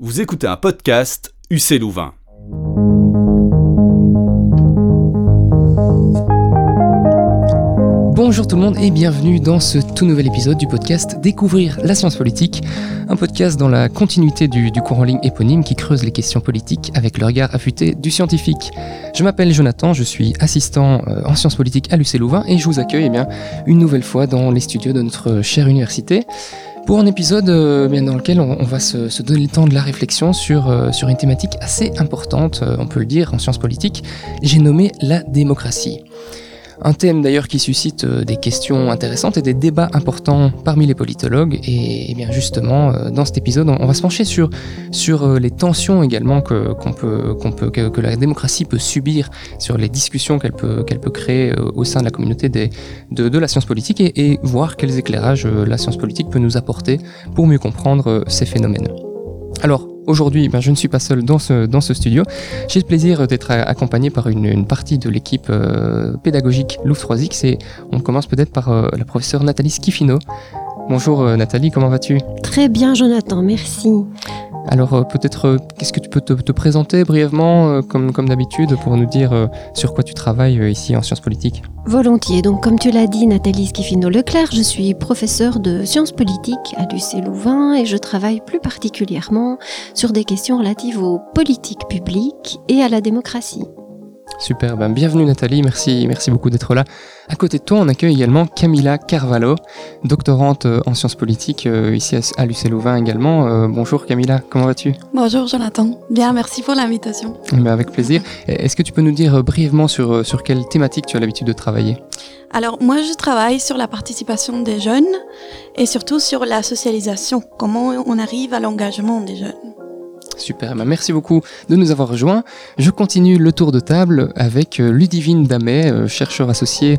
Vous écoutez un podcast UC Louvain. Bonjour tout le monde et bienvenue dans ce tout nouvel épisode du podcast Découvrir la science politique, un podcast dans la continuité du, cours en ligne éponyme qui creuse les questions politiques avec le regard affûté du scientifique. Je m'appelle Jonathan, je suis assistant euh, en sciences politiques à l'UC Louvain et je vous accueille eh une nouvelle fois dans les studios de notre chère université pour un épisode euh, dans lequel on, va se, donner le temps de la réflexion sur, euh, sur une thématique assez importante, on peut le dire, en sciences politiques. J'ai nommé la démocratie. Un thème d'ailleurs qui suscite euh, des questions intéressantes et des débats importants parmi les politologues. Et, bien justement, euh, dans cet épisode, on, va se pencher sur, euh, les tensions également que, que, la démocratie peut subir, sur les discussions qu'elle peut, créer au sein de la communauté de, la science politique et voir quels éclairages la science politique peut nous apporter pour mieux comprendre ces phénomènes. Alors, Aujourd'hui, ben, je ne suis pas seul dans ce, dans ce studio. J'ai le plaisir d'être accompagné par une, partie de l'équipe euh, pédagogique Louvre 3X et on commence peut-être par euh, la professeure Nathalie Schifino. Bonjour euh, Nathalie, comment vas-tu? Très bien Jonathan, merci. Alors peut-être, qu'est-ce que tu te, présenter brièvement, euh, comme, d'habitude, pour nous dire sur quoi tu travailles ici en sciences politiques Volontiers. Donc comme tu l'as dit, Nathalie Schifino-Leclerc, je suis professeure de sciences politiques à l'UC Louvain et je travaille plus particulièrement sur des questions relatives aux politiques publiques et à la démocratie. Super, ben bienvenue Nathalie, merci, merci beaucoup d'être là. À côté de toi, on accueille également Camilla Carvalho, doctorante euh, en sciences politiques euh, ici à l'UC Louvain également. Euh, bonjour Camilla, comment vas-tu? Bonjour Jonathan, bien, merci pour l'invitation. Ben avec plaisir. Est-ce que tu peux nous dire brièvement sur, sur quelle thématique tu as l'habitude de travailler? Alors moi je travaille sur la participation des jeunes et surtout sur la socialisation, comment on arrive à l'engagement des jeunes. Super, bah, merci beaucoup de nous avoir rejoints. Je continue le tour de table avec euh, Ludivine Damet, euh, chercheur associé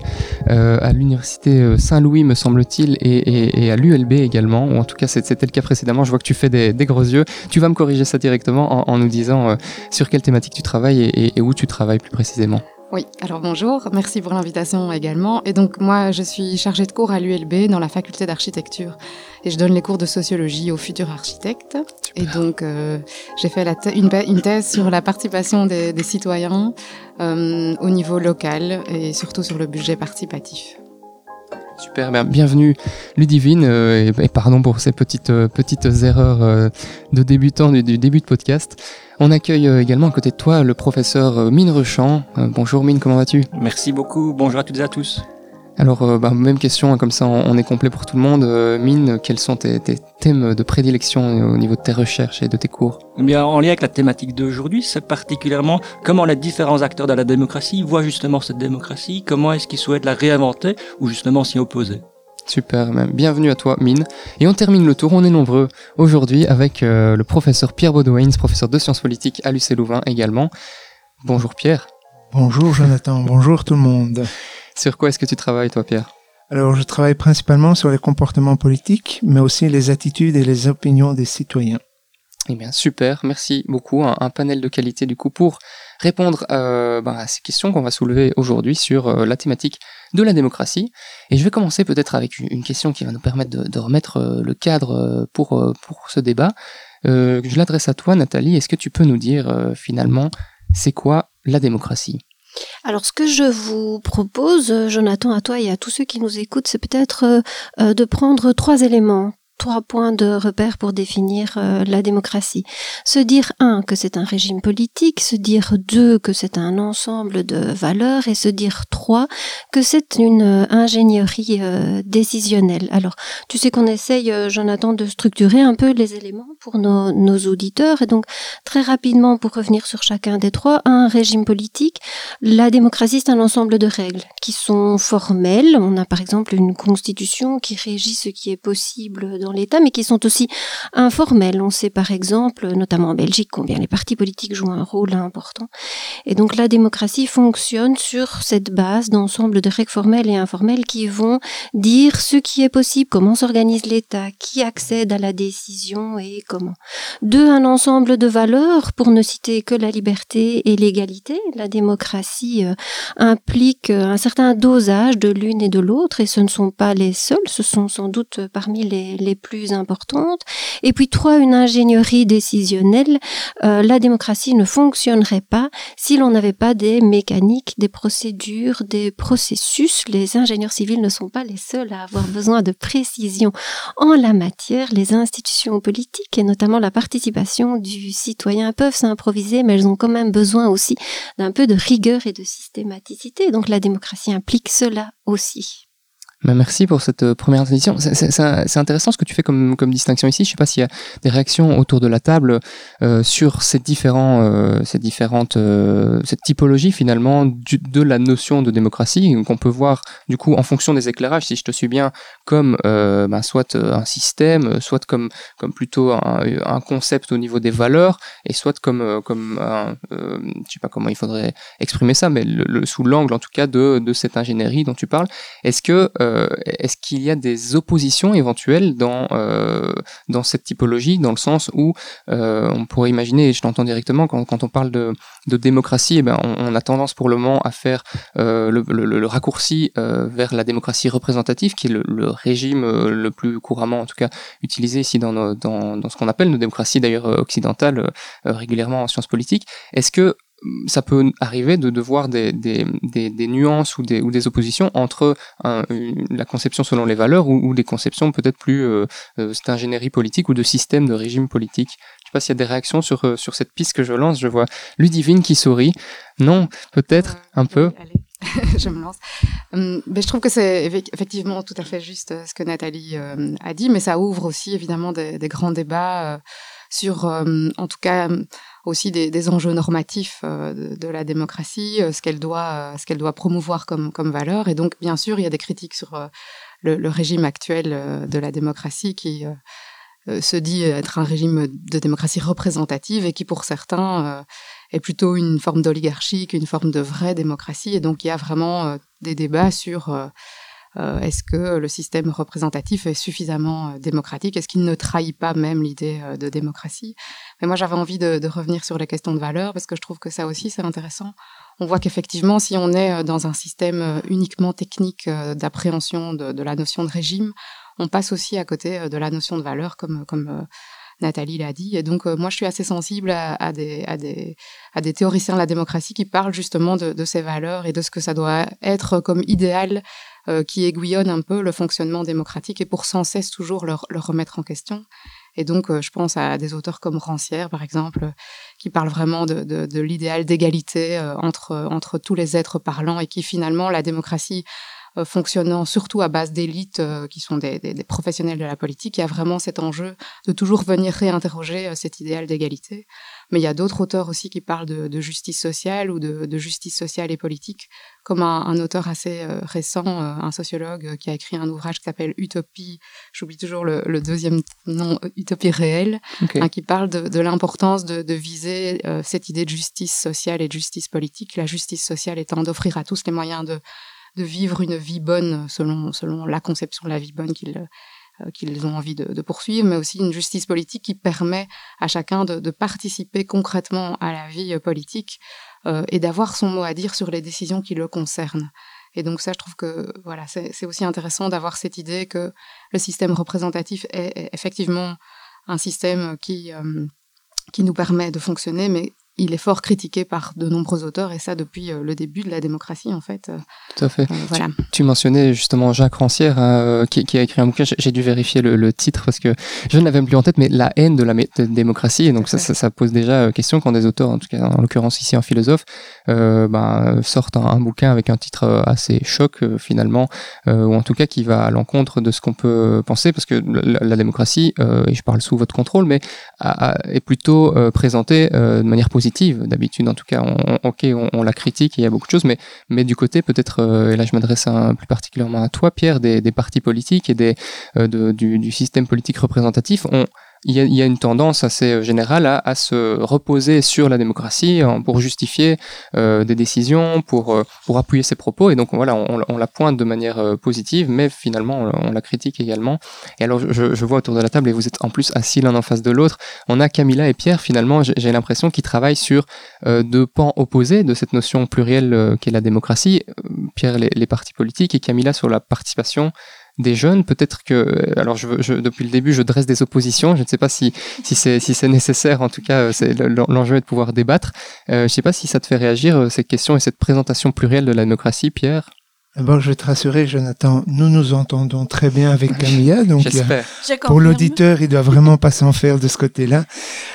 euh, à l'Université Saint-Louis, me semble-t-il, et, à l'ULB également, ou en tout cas c'était le cas précédemment. Je vois que tu fais des, gros yeux. Tu vas me corriger ça directement en, nous disant sur quelle thématique tu travailles et où tu travailles plus précisément. Oui, alors bonjour, merci pour l'invitation également. Et donc moi, je suis chargée de cours à l'ULB dans la faculté d'architecture et je donne les cours de sociologie aux futurs architectes. Et donc euh, j'ai fait une, thèse sur la participation des, citoyens euh, au niveau local et surtout sur le budget participatif. Super, bienvenue Ludivine euh, et, pardon pour ces petites, petites erreurs de débutant du, du début de podcast. On accueille euh, également à côté de toi le professeur euh, Mine Rechamp. Euh, bonjour Mine, comment vas-tu? Merci beaucoup, bonjour à toutes et à tous. Alors, bah, même question, hein, comme ça on, est complet pour tout le monde. Mine, quels sont tes, thèmes de prédilection au niveau de tes recherches et de tes cours? Eh bien, En lien avec la thématique d'aujourd'hui, c'est particulièrement comment les différents acteurs de la démocratie voient justement cette démocratie, comment est-ce qu'ils souhaitent la réinventer ou justement s'y opposer. Super, bienvenue à toi, Mine. Et on termine le tour, on est nombreux aujourd'hui avec euh, le professeur Pierre Baudouin, professeur de sciences politiques à l'UC Louvain également. Bonjour Pierre. Bonjour Jonathan, bonjour tout le monde. Sur quoi est-ce que tu travailles toi Pierre? Alors je travaille principalement sur les comportements politiques, mais aussi les attitudes et les opinions des citoyens. Eh bien super, merci beaucoup. Un, panel de qualité du coup pour répondre euh, ben, à ces questions qu'on va soulever aujourd'hui sur euh, la thématique de la démocratie. Et je vais commencer peut-être avec une, question qui va nous permettre de, remettre euh, le cadre pour, pour ce débat. je l'adresse à toi, Nathalie. Est-ce que tu peux nous dire finalement, c'est quoi la démocratie? Alors, ce que je vous propose, Jonathan, à toi et à tous ceux qui nous écoutent, c'est peut-être de prendre trois éléments trois points de repère pour définir euh, la démocratie. Se dire, un, que c'est un régime politique, se dire, deux, que c'est un ensemble de valeurs, et se dire, trois, que c'est une euh, ingénierie euh, décisionnelle. Alors, tu sais qu'on essaye, Jonathan, de structurer un peu les éléments pour nos, nos auditeurs, et donc, très rapidement, pour revenir sur chacun des trois, un régime politique, la démocratie, c'est un ensemble de règles qui sont formelles. On a, par exemple, une constitution qui régit ce qui est possible dans l'État, mais qui sont aussi informels. On sait par exemple, notamment en Belgique, combien les partis politiques jouent un rôle important. Et donc la démocratie fonctionne sur cette base d'ensemble de règles formelles et informelles qui vont dire ce qui est possible, comment s'organise l'État, qui accède à la décision et comment. Deux, un ensemble de valeurs, pour ne citer que la liberté et l'égalité. La démocratie euh, implique euh, un certain dosage de l'une et de l'autre, et ce ne sont pas les seuls, ce sont sans doute parmi les, les plus importante. Et puis trois, une ingénierie décisionnelle. Euh, la démocratie ne fonctionnerait pas si l'on n'avait pas des mécaniques, des procédures, des processus. Les ingénieurs civils ne sont pas les seuls à avoir besoin de précision en la matière. Les institutions politiques et notamment la participation du citoyen peuvent s'improviser, mais elles ont quand même besoin aussi d'un peu de rigueur et de systématicité. Donc la démocratie implique cela aussi. Bah, merci pour cette euh, première transition. C'est intéressant ce que tu fais comme, distinction ici. Je ne sais pas s'il y a des réactions autour de la table euh, sur ces différents, euh, ces différentes, euh, cette typologie finalement de la notion de démocratie qu'on peut voir du coup en fonction des éclairages, si je te suis bien, comme bah, soit un système, soit comme, comme plutôt un, concept au niveau des valeurs, et soit comme, comme un, je sais pas comment il faudrait exprimer ça, mais sous l'angle en tout cas de, cette ingénierie dont tu parles. Est-ce que est-ce qu'il y a des oppositions éventuelles dans, euh, cette typologie, dans le sens où euh, on pourrait imaginer, et je l'entends directement, quand, on parle de, démocratie, eh ben, on, a tendance pour le moment à faire le, raccourci vers la démocratie représentative, qui est le, régime le plus couramment, en tout cas, utilisé ici dans, dans ce qu'on appelle nos démocraties d'ailleurs occidentales régulièrement en sciences politiques. Est-ce que ça peut arriver de, de voir des, des, des, des, nuances ou des, ou des oppositions entre un, une, la conception selon les valeurs ou, ou des conceptions peut-être plus euh, euh, d'ingénierie politique ou de système de régime politique. Je sais pas s'il y a des réactions sur, euh, sur cette piste que je lance. Je vois Ludivine qui sourit. Non, peut-être un peu. Allez. je me lance. Hum, mais je trouve que c'est effectivement tout à fait juste ce que Nathalie euh, a dit, mais ça ouvre aussi évidemment des, des grands débats euh, sur, euh, en tout cas, aussi des, enjeux normatifs euh, de, la démocratie, euh, ce qu'elle doit, ce qu'elle doit promouvoir comme, valeur. Et donc, bien sûr, il y a des critiques sur le, régime actuel de la démocratie qui se dit être un régime de démocratie représentative et qui, pour certains, est plutôt une forme d'oligarchie qu'une forme de vraie démocratie. Et donc, il y a vraiment des débats sur euh, est-ce que le système représentatif est suffisamment euh, démocratique? Est-ce qu'il ne trahit pas même l'idée euh, de démocratie? Mais moi, j'avais envie de, revenir sur les questions de valeur parce que je trouve que ça aussi, c'est intéressant. On voit qu'effectivement, si on est dans un système uniquement technique d'appréhension de, de, la notion de régime, on passe aussi à côté de la notion de valeur, comme, comme Nathalie l'a dit. Et donc, euh, moi, je suis assez sensible à, des, théoriciens de la démocratie qui parlent justement de, ces valeurs et de ce que ça doit être comme idéal euh, qui aiguillonne un peu le fonctionnement démocratique et pour sans cesse toujours le, le remettre en question. Et donc, euh, je pense à des auteurs comme Rancière, par exemple, qui parlent vraiment de, l'idéal d'égalité entre, tous les êtres parlants et qui finalement, la démocratie fonctionnant surtout à base d'élites euh, qui sont des, des, des, professionnels de la politique, il y a vraiment cet enjeu de toujours venir réinterroger euh, cet idéal d'égalité. Mais il y a d'autres auteurs aussi qui parlent de, de justice sociale ou de, de, justice sociale et politique, comme un, un auteur assez euh, récent, euh, un sociologue qui a écrit un ouvrage qui s'appelle Utopie, j'oublie toujours le, le, deuxième nom, Utopie réelle, okay. hein, qui parle de, de l'importance de, de, viser euh, cette idée de justice sociale et de justice politique, la justice sociale étant d'offrir à tous les moyens de de vivre une vie bonne selon, selon la conception de la vie bonne qu'ils euh, qu'ils ont envie de, poursuivre, mais aussi une justice politique qui permet à chacun de, participer concrètement à la vie politique euh, et d'avoir son mot à dire sur les décisions qui le concernent. Et donc ça, je trouve que voilà, c'est aussi intéressant d'avoir cette idée que le système représentatif est, effectivement un système qui, euh, qui nous permet de fonctionner, mais il est fort critiqué par de nombreux auteurs, et ça depuis euh, le début de la démocratie, en fait. Tout à fait. Euh, voilà. Tu, tu, mentionnais justement Jacques Rancière, hein, qui, qui, a écrit un bouquin, j'ai dû vérifier le, le, titre parce que je ne l'avais plus en tête, mais La haine de la de démocratie, et donc ça, ça, ça, pose déjà euh, question quand des auteurs, en tout cas en l'occurrence ici un philosophe, euh, ben, sortent un, un, bouquin avec un titre assez choc euh, finalement, euh, ou en tout cas qui va à l'encontre de ce qu'on peut penser, parce que la, la démocratie, et je parle sous votre contrôle, mais a, a, est plutôt présentée de manière positive D'habitude, en tout cas, on, la critique, il y a beaucoup de choses, mais, du côté peut-être, euh, et là je m'adresse plus particulièrement à toi, Pierre, des, partis politiques et des, euh, du, du, système politique représentatif, on, il y, a, une tendance assez euh, générale à, se reposer sur la démocratie pour justifier euh, des décisions, pour, euh, pour appuyer ses propos. Et donc voilà, on, la pointe de manière positive, mais finalement on, la critique également. Et alors je, vois autour de la table, et vous êtes en plus assis l'un en face de l'autre, on a Camilla et Pierre, finalement, j'ai l'impression qu'ils travaillent sur deux pans opposés de cette notion plurielle qu'est la démocratie. Pierre, les, les partis politiques, et Camilla sur la participation des jeunes. Peut-être que, alors je, depuis le début, je dresse des oppositions. Je ne sais pas si, si c'est si nécessaire. En tout cas, c'est l'enjeu est de pouvoir débattre. je ne sais pas si ça te fait réagir cette question et cette présentation plurielle de la démocratie, Pierre. D'abord, je vais te rassurer, Jonathan, nous nous entendons très bien avec Camilla, donc J'espère. pour l'auditeur, il doit vraiment pas s'en faire de ce côté-là.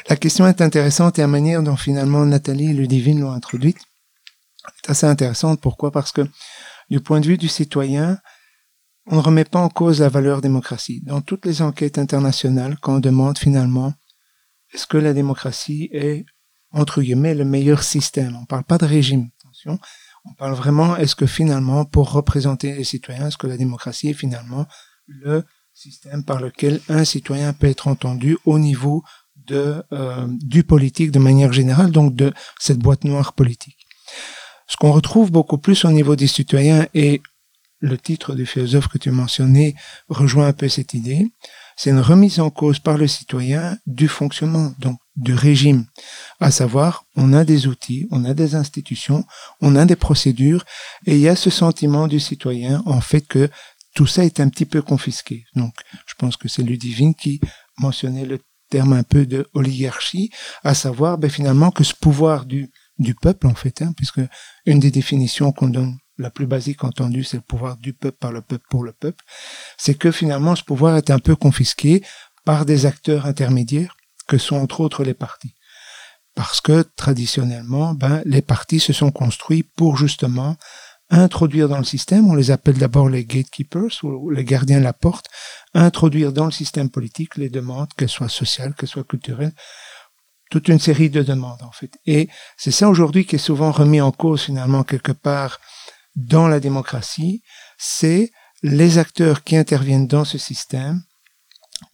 La question est intéressante et la manière dont finalement Nathalie et Ludivine l'ont introduite est assez intéressante. Pourquoi? Parce que du point de vue du citoyen, on ne remet pas en cause la valeur démocratie. Dans toutes les enquêtes internationales, quand on demande finalement est-ce que la démocratie est, entre guillemets, le meilleur système, on ne parle pas de régime, attention, on parle vraiment, est-ce que finalement, pour représenter les citoyens, est-ce que la démocratie est finalement le système par lequel un citoyen peut être entendu au niveau de, euh, du politique de manière générale, donc de cette boîte noire politique? Ce qu'on retrouve beaucoup plus au niveau des citoyens, et le titre du philosophe que tu mentionnais rejoint un peu cette idée, c'est une remise en cause par le citoyen du fonctionnement, donc du régime. À savoir, on a des outils, on a des institutions, on a des procédures, et il y a ce sentiment du citoyen, en fait, que tout ça est un petit peu confisqué. Donc, je pense que c'est Ludivine qui mentionnait le terme un peu de oligarchie, à savoir, ben, finalement, que ce pouvoir du, du peuple, en fait, hein, puisque une des définitions qu'on donne la plus basique entendue, c'est le pouvoir du peuple par le peuple pour le peuple, c'est que finalement ce pouvoir est un peu confisqué par des acteurs intermédiaires que sont entre autres les partis. Parce que traditionnellement, ben, les partis se sont construits pour justement introduire dans le système, on les appelle d'abord les gatekeepers ou les gardiens de la porte, introduire dans le système politique les demandes, qu'elles soient sociales, qu'elles soient culturelles, toute une série de demandes en fait. Et c'est ça aujourd'hui qui est souvent remis en cause finalement quelque part dans la démocratie, c'est les acteurs qui interviennent dans ce système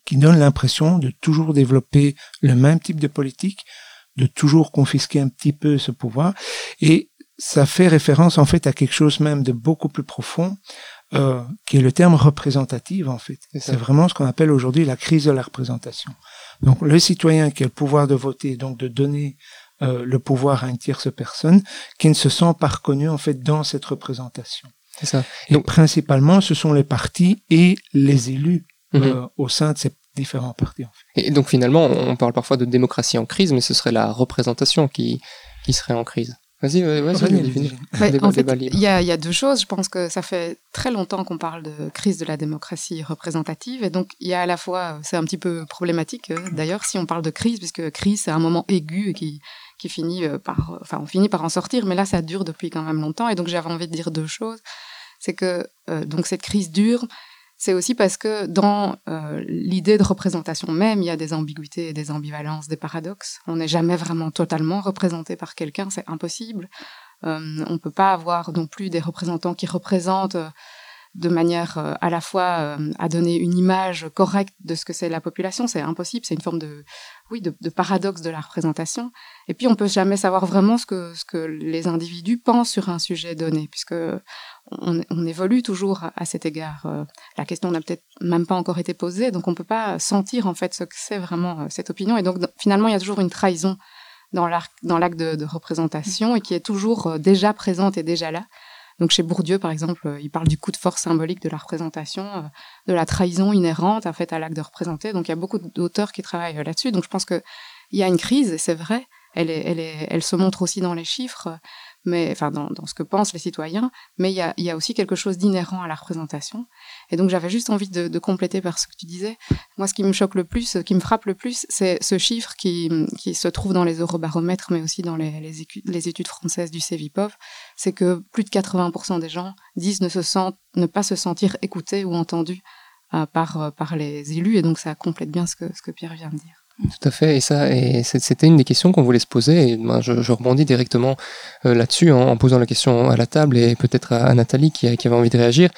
qui donnent l'impression de toujours développer le même type de politique, de toujours confisquer un petit peu ce pouvoir. Et ça fait référence en fait à quelque chose même de beaucoup plus profond, euh, qui est le terme représentative en fait. C'est vraiment ce qu'on appelle aujourd'hui la crise de la représentation. Donc le citoyen qui a le pouvoir de voter, donc de donner euh, le pouvoir à une tierce personne qui ne se sent pas reconnue en fait dans cette représentation. C'est ça. Et Donc, principalement, ce sont les partis et les élus mhm. euh, au sein de ces différents partis. En fait. Et donc finalement, on parle parfois de démocratie en crise, mais ce serait la représentation qui, qui serait en crise. Vas-y, vas-y, En fait, il y, a, y a deux choses. Je pense que ça fait très longtemps qu'on parle de crise de la démocratie représentative. Et donc, il y a à la fois, c'est un petit peu problématique euh, d'ailleurs, si on parle de crise, puisque crise, c'est un moment aigu qui, qui finit euh, par, enfin, on finit par en sortir, mais là, ça dure depuis quand même longtemps. Et donc, j'avais envie de dire deux choses. C'est que, euh, donc, cette crise dure, c'est aussi parce que dans euh, l'idée de représentation même, il y a des ambiguïtés, des ambivalences, des paradoxes. On n'est jamais vraiment totalement représenté par quelqu'un, c'est impossible. Euh, on ne peut pas avoir non plus des représentants qui représentent euh, de manière à la fois à donner une image correcte de ce que c'est la population, c'est impossible, c'est une forme de oui de, paradoxe de la représentation. Et puis on peut jamais savoir vraiment ce que ce que les individus pensent sur un sujet donné, puisque on, évolue toujours à, cet égard. Euh, la question n'a peut-être même pas encore été posée, donc on ne peut pas sentir en fait ce que c'est vraiment euh, cette opinion. Et donc finalement, il y a toujours une trahison dans l'acte de, représentation et qui est toujours euh, déjà présente et déjà là. Donc chez Bourdieu, par exemple, il parle du coup de force symbolique de la représentation, de la trahison inhérente en fait à l'acte de représenter. Donc il y a beaucoup d'auteurs qui travaillent là-dessus. Donc je pense qu'il y a une crise, c'est vrai. Elle, se montre aussi dans les chiffres mais enfin dans, ce que pensent les citoyens, mais il y a, aussi quelque chose d'inhérent à la représentation. Et donc j'avais juste envie de, compléter par ce que tu disais. Moi, ce qui me choque le plus, ce qui me frappe le plus, c'est ce chiffre qui, se trouve dans les eurobaromètres, mais aussi dans les, études françaises du CEVIPOV, c'est que plus de 80% des gens disent ne, pas se sentir écoutés ou entendus euh, par, les élus, et donc ça complète bien ce que Pierre vient de dire. Tout à fait, et ça, et c'était une des questions qu'on voulait se poser, et ben, je, rebondis directement euh, là-dessus en, posant la question à la table et peut-être à, Nathalie qui, avait envie de réagir.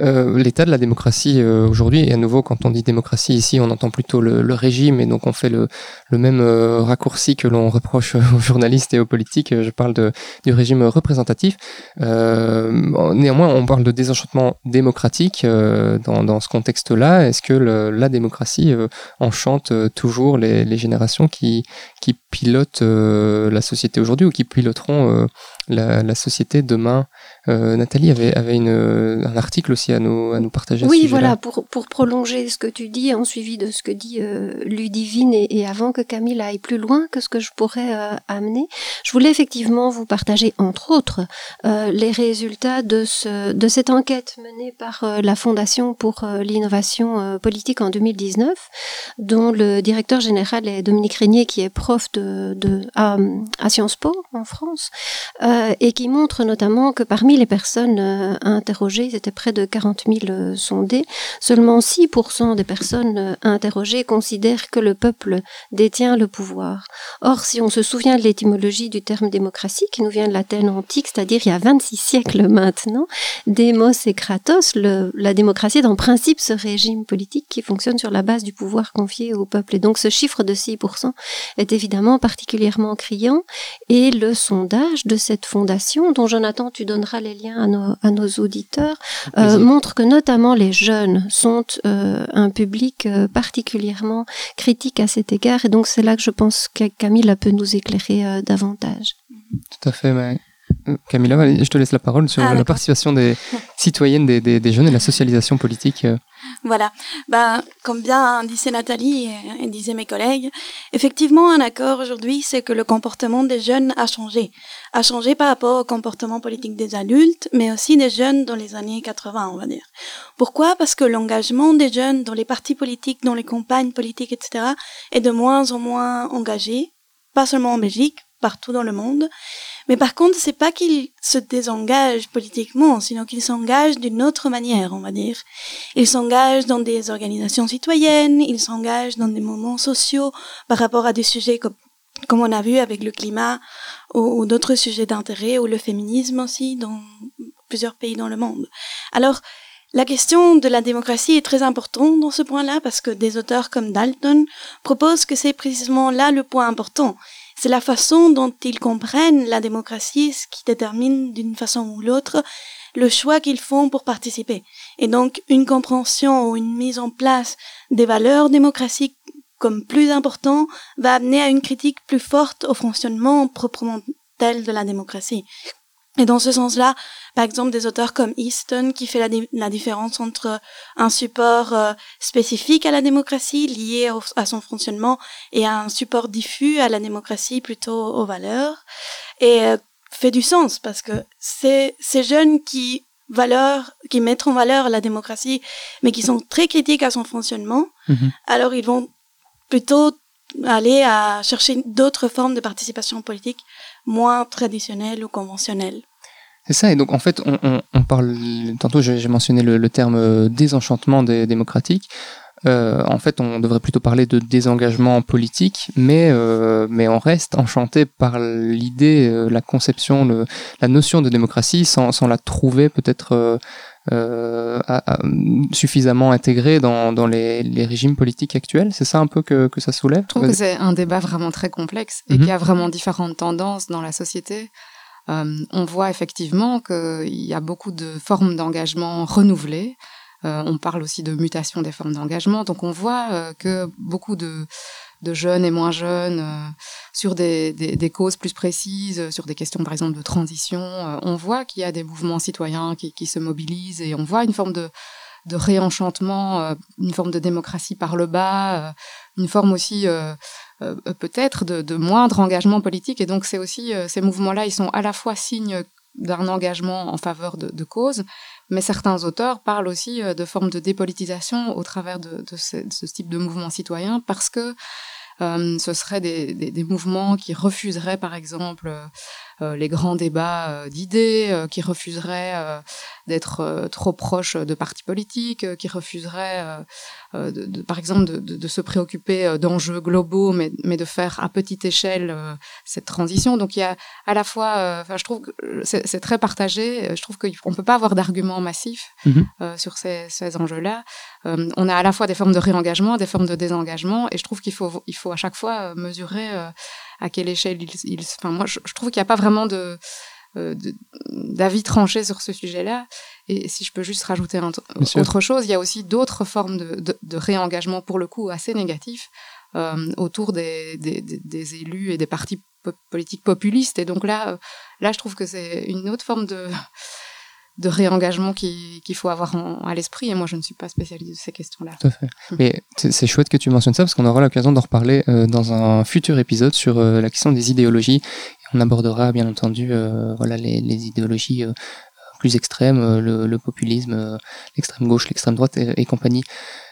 Euh, l'état de la démocratie euh, aujourd'hui, et à nouveau quand on dit démocratie ici, on entend plutôt le, régime, et donc on fait le, même euh, raccourci que l'on reproche aux journalistes et aux politiques, je parle de, du régime représentatif. néanmoins, on parle de désenchantement démocratique dans, ce contexte-là. Est-ce que la démocratie enchante toujours les, générations qui, qui pilotent la société aujourd'hui ou qui piloteront la, société demain. Euh, Nathalie avait, avait une, un article aussi à nous, à nous partager. Oui, voilà, pour, pour prolonger ce que tu dis, en suivi de ce que dit euh, Ludivine, et, et, avant que Camille aille plus loin que ce que je pourrais euh, amener, je voulais effectivement vous partager, entre autres, euh, les résultats de, ce, de cette enquête menée par euh, la Fondation pour l'innovation politique en 2019, dont le directeur général est Dominique Régnier, qui est prof de, de à, à Sciences Po en France. Euh, et qui montre notamment que parmi les personnes euh, interrogées, c'était près de 40 000 euh, sondés, seulement 6% des personnes interrogées considèrent que le peuple détient le pouvoir. Or, si on se souvient de l'étymologie du terme démocratie, qui nous vient de l'Athènes antique, c'est-à-dire il y a 26 siècles maintenant, démos et kratos, la démocratie est en principe ce régime politique qui fonctionne sur la base du pouvoir confié au peuple. Et donc ce chiffre de 6% est évidemment particulièrement criant, et le sondage de cette fondation, dont Jonathan, tu donneras les liens à nos, à nos auditeurs, euh, montre que notamment les jeunes sont euh, un public euh, particulièrement critique à cet égard. Et donc c'est là que je pense que Camille peut nous éclairer euh, davantage. Tout à fait. Mais... Camilla, je te laisse la parole sur ah, la participation des citoyennes, des, des, des, jeunes et la socialisation politique. Voilà. Ben, comme bien disait Nathalie et, disaient mes collègues, effectivement, un accord aujourd'hui, c'est que le comportement des jeunes a changé. A changé par rapport au comportement politique des adultes, mais aussi des jeunes dans les années 80, on va dire. Pourquoi? Parce que l'engagement des jeunes dans les partis politiques, dans les campagnes politiques, etc., est de moins en moins engagé, pas seulement en Belgique, partout dans le monde. Mais par contre, c'est pas qu'ils se désengagent politiquement, sinon qu'ils s'engagent d'une autre manière, on va dire. Ils s'engagent dans des organisations citoyennes, ils s'engagent dans des moments sociaux par rapport à des sujets comme, comme on a vu avec le climat ou, ou d'autres sujets d'intérêt ou le féminisme aussi dans plusieurs pays dans le monde. Alors, la question de la démocratie est très importante dans ce point-là parce que des auteurs comme Dalton proposent que c'est précisément là le point important. C'est la façon dont ils comprennent la démocratie ce qui détermine d'une façon ou l'autre le choix qu'ils font pour participer. Et donc, une compréhension ou une mise en place des valeurs démocratiques comme plus important va amener à une critique plus forte au fonctionnement proprement tel de la démocratie. Et dans ce sens-là, par exemple, des auteurs comme Easton qui fait la, différence entre un support euh, spécifique à la démocratie lié à son fonctionnement et un support diffus à la démocratie plutôt aux valeurs, et euh, fait du sens parce que c'est ces jeunes qui valeur, qui mettent en valeur la démocratie, mais qui sont très critiques à son fonctionnement, mm-hmm. alors ils vont plutôt aller à chercher d'autres formes de participation politique moins traditionnelle ou conventionnelle. C'est ça, et donc en fait, on, parle, tantôt j'ai mentionné le, terme euh, désenchantement des démocratiques. Euh, en fait, on devrait plutôt parler de désengagement politique, mais, euh, mais on reste enchanté par l'idée, euh, la conception, le, la notion de démocratie sans, sans la trouver peut-être à, à, suffisamment intégrée dans, dans les, les, régimes politiques actuels. C'est ça un peu que, que ça soulève? Je trouve que c'est un débat vraiment très complexe et mm -hmm. qu'il y a vraiment différentes tendances dans la société. On voit effectivement qu'il y a beaucoup de formes d'engagement renouvelées. Euh, on parle aussi de mutation des formes d'engagement. Donc on voit euh, que beaucoup de, jeunes et moins jeunes, euh, sur des, causes plus précises, sur des questions par exemple de transition, on voit qu'il y a des mouvements citoyens qui, se mobilisent et on voit une forme de, réenchantement, une forme de démocratie par le bas, une forme aussi peut-être de, moindre engagement politique. Et donc c'est aussi ces mouvements-là, ils sont à la fois signes d'un engagement en faveur de causes, mais certains auteurs parlent aussi euh, de formes de dépolitisation au travers de, ce, type de mouvement citoyen parce que euh, ce seraient des, mouvements qui refuseraient, par exemple, euh, les grands débats euh, d'idées, qui refuseraient d'être trop proches de partis politiques, qui refuseraient euh, de, de, par exemple, de, se préoccuper euh, d'enjeux globaux, mais, mais, de faire à petite échelle euh, cette transition. Donc il y a à la fois, enfin, je trouve que c'est très partagé. Je trouve qu'on ne peut pas avoir d'arguments massifs mm -hmm. sur ces, ces enjeux-là. on a à la fois des formes de réengagement, des formes de désengagement, et je trouve qu'il faut, il faut à chaque fois mesurer à quelle échelle il, il enfin, moi, je, je trouve qu'il n'y a pas vraiment de d'avis tranchés sur ce sujet-là. Et si je peux juste rajouter un autre chose, il y a aussi d'autres formes de, de, de, réengagement, pour le coup, assez négatifs. euh, autour des, des, des, élus et des partis politiques populistes. Et donc là, euh, là, je trouve que c'est une autre forme de de réengagement qu'il faut avoir à l'esprit. Et moi, je ne suis pas spécialiste de ces questions-là. Tout à fait. Mais c'est chouette que tu mentionnes ça parce qu'on aura l'occasion d'en reparler euh, dans un futur épisode sur euh, la question des idéologies. On abordera bien entendu euh, voilà, les, les idéologies plus extrêmes, le, le populisme, l'extrême gauche, l'extrême droite et, et compagnie.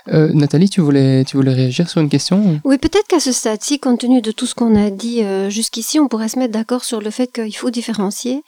Euh, Nathalie, tu voulais, tu voulais réagir sur une question Oui, peut-être qu'à ce stade-ci, compte tenu de tout ce qu'on a dit euh, jusqu'ici, on pourrait se mettre d'accord sur le fait qu'il faut différencier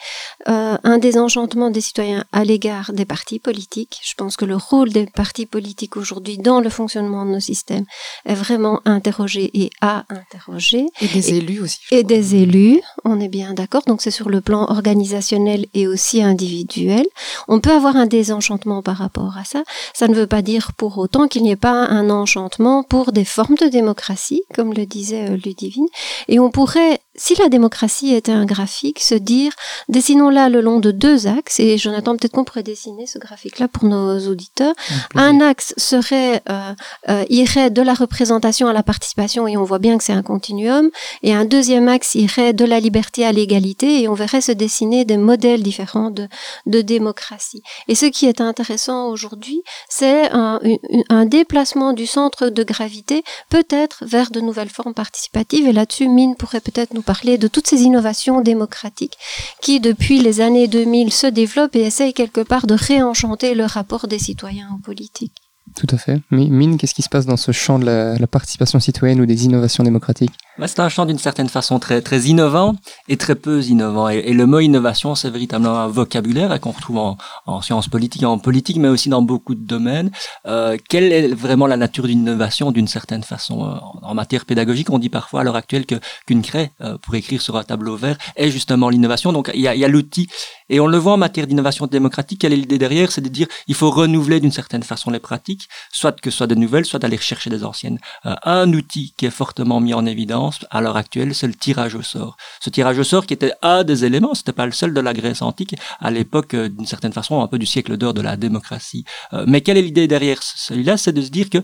euh, un désenchantement des citoyens à l'égard des partis politiques. Je pense que le rôle des partis politiques aujourd'hui dans le fonctionnement de nos systèmes est vraiment interrogé et à interroger. Et des élus aussi. Et des élus, on est bien d'accord. Donc c'est sur le plan organisationnel et aussi individuel. On peut avoir un désenchantement par rapport à ça. Ça ne veut pas dire pour autant qu'il pas un enchantement pour des formes de démocratie, comme le disait euh, Ludivine. Et on pourrait, si la démocratie était un graphique, se dire, dessinons-la le long de deux axes, et Jonathan, peut-être qu'on pourrait dessiner ce graphique-là pour nos auditeurs. Un axe serait, euh, euh, irait de la représentation à la participation, et on voit bien que c'est un continuum, et un deuxième axe irait de la liberté à l'égalité, et on verrait se dessiner des modèles différents de, de démocratie. Et ce qui est intéressant aujourd'hui, c'est un, un déplacement du centre de gravité peut-être vers de nouvelles formes participatives. Et là-dessus, Mine pourrait peut-être nous parler de toutes ces innovations démocratiques qui, depuis les années 2000, se développent et essayent quelque part de réenchanter le rapport des citoyens aux politiques. Tout à fait. Mine, qu'est-ce qui se passe dans ce champ de la, participation citoyenne ou des innovations démocratiques? Bah, C'est un champ d'une certaine façon très, très innovant et très peu innovant. Et, le mot innovation, c'est véritablement un vocabulaire qu'on retrouve en, en, sciences politiques en politique, mais aussi dans beaucoup de domaines. Euh, quelle est vraiment la nature d'une innovation d'une certaine façon euh, en, matière pédagogique, on dit parfois à l'heure actuelle que qu'une craie euh, pour écrire sur un tableau vert est justement l'innovation. Donc il y a, y a l'outil et on le voit en matière d'innovation démocratique. Quelle est l'idée derrière? C'est de dire il faut renouveler d'une certaine façon les pratiques soit que ce soit de nouvelles, soit d'aller chercher des anciennes. Euh, un outil qui est fortement mis en évidence à l'heure actuelle, c'est le tirage au sort. Ce tirage au sort qui était un des éléments, c'était pas le seul de la Grèce antique, à l'époque, euh, d'une certaine façon, un peu du siècle d'or de la démocratie. Euh, mais quelle est l'idée derrière celui-là? C'est de se dire que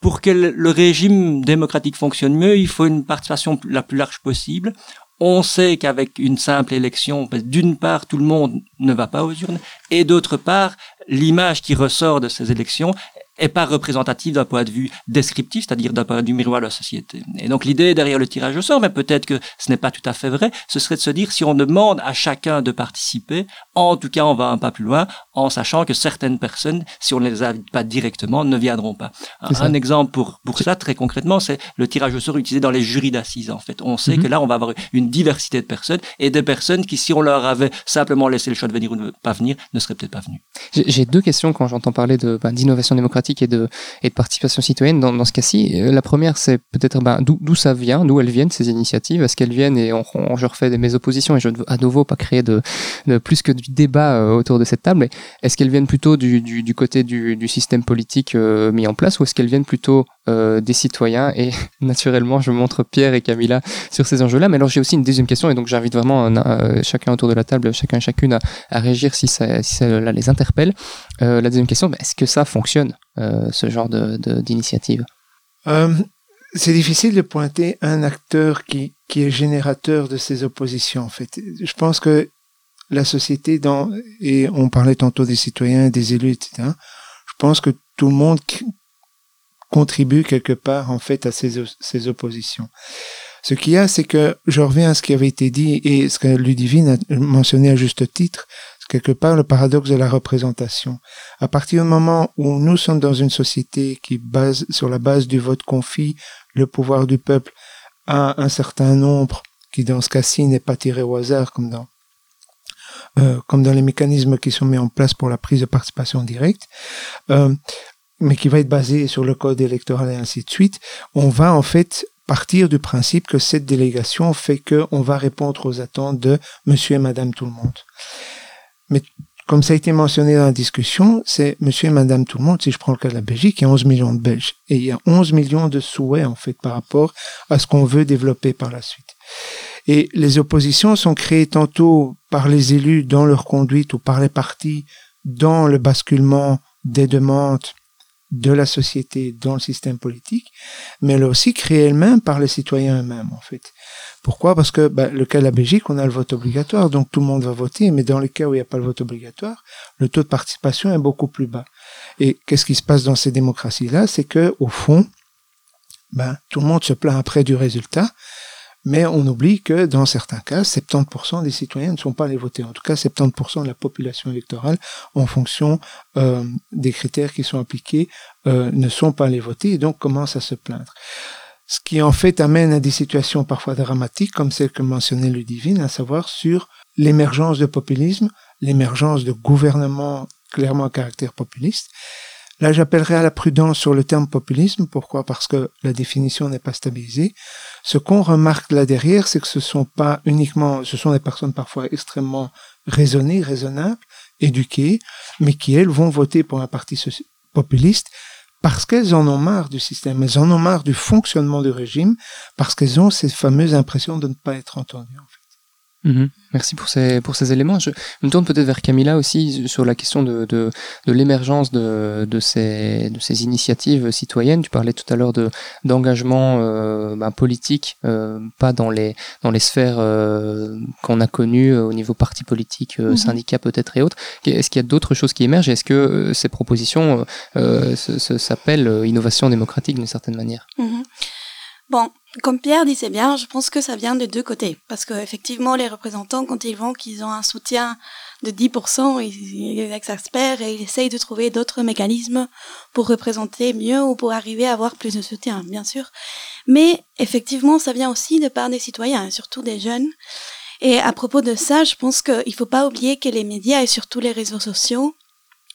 pour que le régime démocratique fonctionne mieux, il faut une participation la plus large possible. On sait qu'avec une simple élection, ben, d'une part, tout le monde ne va pas aux urnes, et d'autre part, l'image qui ressort de ces élections est pas représentative d'un point de vue descriptif, c'est-à-dire d'un point de vue miroir de la société. Et donc l'idée derrière le tirage au sort, mais peut-être que ce n'est pas tout à fait vrai, ce serait de se dire si on demande à chacun de participer, en tout cas on va un pas plus loin, en sachant que certaines personnes, si on ne les invite pas directement, ne viendront pas. Un, exemple pour, pour cela, très concrètement, c'est le tirage au sort utilisé dans les jurys d'assises. En fait, on sait mhm. que là on va avoir une diversité de personnes et des personnes qui, si on leur avait simplement laissé le choix de venir ou de ne pas venir, ne seraient peut-être pas venues. J'ai deux questions quand j'entends parler ben, d'innovation démocratique et de, participation citoyenne dans, ce cas-ci. Euh, la première, c'est peut-être ben, d'où ça vient, d'où elles viennent ces initiatives? Est-ce qu'elles viennent et on, je refais mes oppositions et je ne veux à nouveau pas créer de, plus que du débat euh, autour de cette table. Est-ce qu'elles viennent plutôt du, côté du, du, système politique euh, mis en place ou est-ce qu'elles viennent plutôt euh, des citoyens et naturellement je montre Pierre et Camilla sur ces enjeux-là. Mais alors j'ai aussi une deuxième question et donc j'invite vraiment chacun autour de la table, chacun et chacune à, à réagir si ça, si ça là, les interpelle. la deuxième question, ben, est-ce que ça fonctionne euh, ce genre d'initiative de, euh, C'est difficile de pointer un acteur qui, qui est générateur de ces oppositions, en fait. Je pense que la société, dans, et on parlait tantôt des citoyens, des élus, etc., je pense que tout le monde contribue quelque part, en fait, à ces, ces oppositions. Ce qu'il y a, c'est que je reviens à ce qui avait été dit et ce que Ludivine a mentionné à juste titre, quelque part le paradoxe de la représentation. À partir du moment où nous sommes dans une société qui base sur la base du vote confie le pouvoir du peuple à un certain nombre qui dans ce cas-ci n'est pas tiré au hasard comme dans euh, comme dans les mécanismes qui sont mis en place pour la prise de participation directe, euh, mais qui va être basé sur le code électoral et ainsi de suite, on va en fait partir du principe que cette délégation fait qu'on va répondre aux attentes de monsieur et madame tout le monde. Mais comme ça a été mentionné dans la discussion, c'est monsieur et madame tout le monde, si je prends le cas de la Belgique, il y a 11 millions de Belges. Et il y a 11 millions de souhaits, en fait, par rapport à ce qu'on veut développer par la suite. Et les oppositions sont créées tantôt par les élus dans leur conduite ou par les partis dans le basculement des demandes de la société dans le système politique, mais elle est aussi créée elle-même par les citoyens eux-mêmes, en fait. Pourquoi? Parce que bah, le cas de la Belgique, on a le vote obligatoire, donc tout le monde va voter, mais dans les cas où il n'y a pas le vote obligatoire, le taux de participation est beaucoup plus bas. Et qu'est-ce qui se passe dans ces démocraties-là? C'est que au fond, ben, tout le monde se plaint après du résultat, mais on oublie que dans certains cas, 70% des citoyens ne sont pas allés voter. En tout cas, 70% de la population électorale, en fonction euh, des critères qui sont appliqués, euh, ne sont pas allés voter et donc commencent à se plaindre. Ce qui en fait amène à des situations parfois dramatiques, comme celle que mentionnait Ludivine, à savoir sur l'émergence de populisme, l'émergence de gouvernements clairement à caractère populiste, Là, j'appellerai à la prudence sur le terme populisme. Pourquoi? Parce que la définition n'est pas stabilisée. Ce qu'on remarque là derrière, c'est que ce sont pas uniquement, ce sont des personnes parfois extrêmement raisonnées, raisonnables, éduquées, mais qui elles vont voter pour un parti populiste parce qu'elles en ont marre du système, elles en ont marre du fonctionnement du régime, parce qu'elles ont cette fameuse impression de ne pas être entendues. Mhm. Merci pour ces, pour ces éléments. Je me tourne peut-être vers Camilla aussi sur la question de, de, de l'émergence de, de, ces, de ces initiatives citoyennes. Tu parlais tout à l'heure de, d'engagement euh, ben, politique, euh, pas dans les, dans les sphères euh, qu'on a connues euh, au niveau parti politique, euh, mhm. syndicats peut-être et autres. Est-ce qu'il y a d'autres choses qui émergent? Est-ce que ces propositions s'appellent innovation démocratique d'une certaine manière? Mhm. Bon, comme Pierre disait bien, je pense que ça vient de deux côtés. Parce que effectivement, les représentants, quand ils vont qu'ils ont un soutien de 10%, ils, ils et ils essayent de trouver d'autres mécanismes pour représenter mieux ou pour arriver à avoir plus de soutien, bien sûr. Mais effectivement, ça vient aussi de part des citoyens, surtout des jeunes. Et à propos de ça, je pense qu'il ne faut pas oublier que les médias et surtout les réseaux sociaux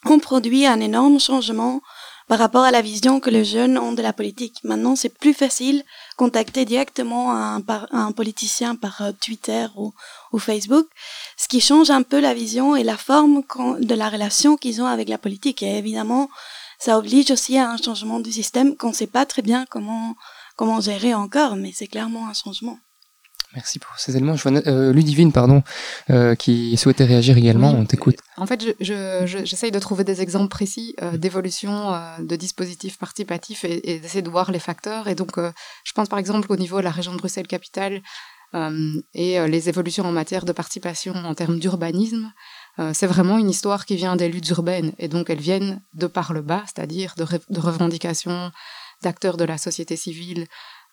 ont produit un énorme changement par rapport à la vision que les jeunes ont de la politique. Maintenant, c'est plus facile contacter directement un, politicien par euh, Twitter ou, Facebook, ce qui change un peu la vision et la forme de la relation qu'ils ont avec la politique. Et évidemment, ça oblige aussi à un changement du système qu'on ne sait pas très bien comment gérer encore, mais c'est clairement un changement. Merci pour ces éléments. Je vois euh, Ludivine, pardon, euh, qui souhaitait réagir également. On t'écoute. En fait, j'essaye je, je, de trouver des exemples précis euh, d'évolution euh, de dispositifs participatifs et, et d'essayer de voir les facteurs. Et donc, je pense par exemple au niveau de la région de Bruxelles-Capitale et les évolutions en matière de participation en termes d'urbanisme. c'est vraiment une histoire qui vient des luttes urbaines. Et donc, elles viennent de par le bas, c'est-à-dire de, de revendications d'acteurs de la société civile,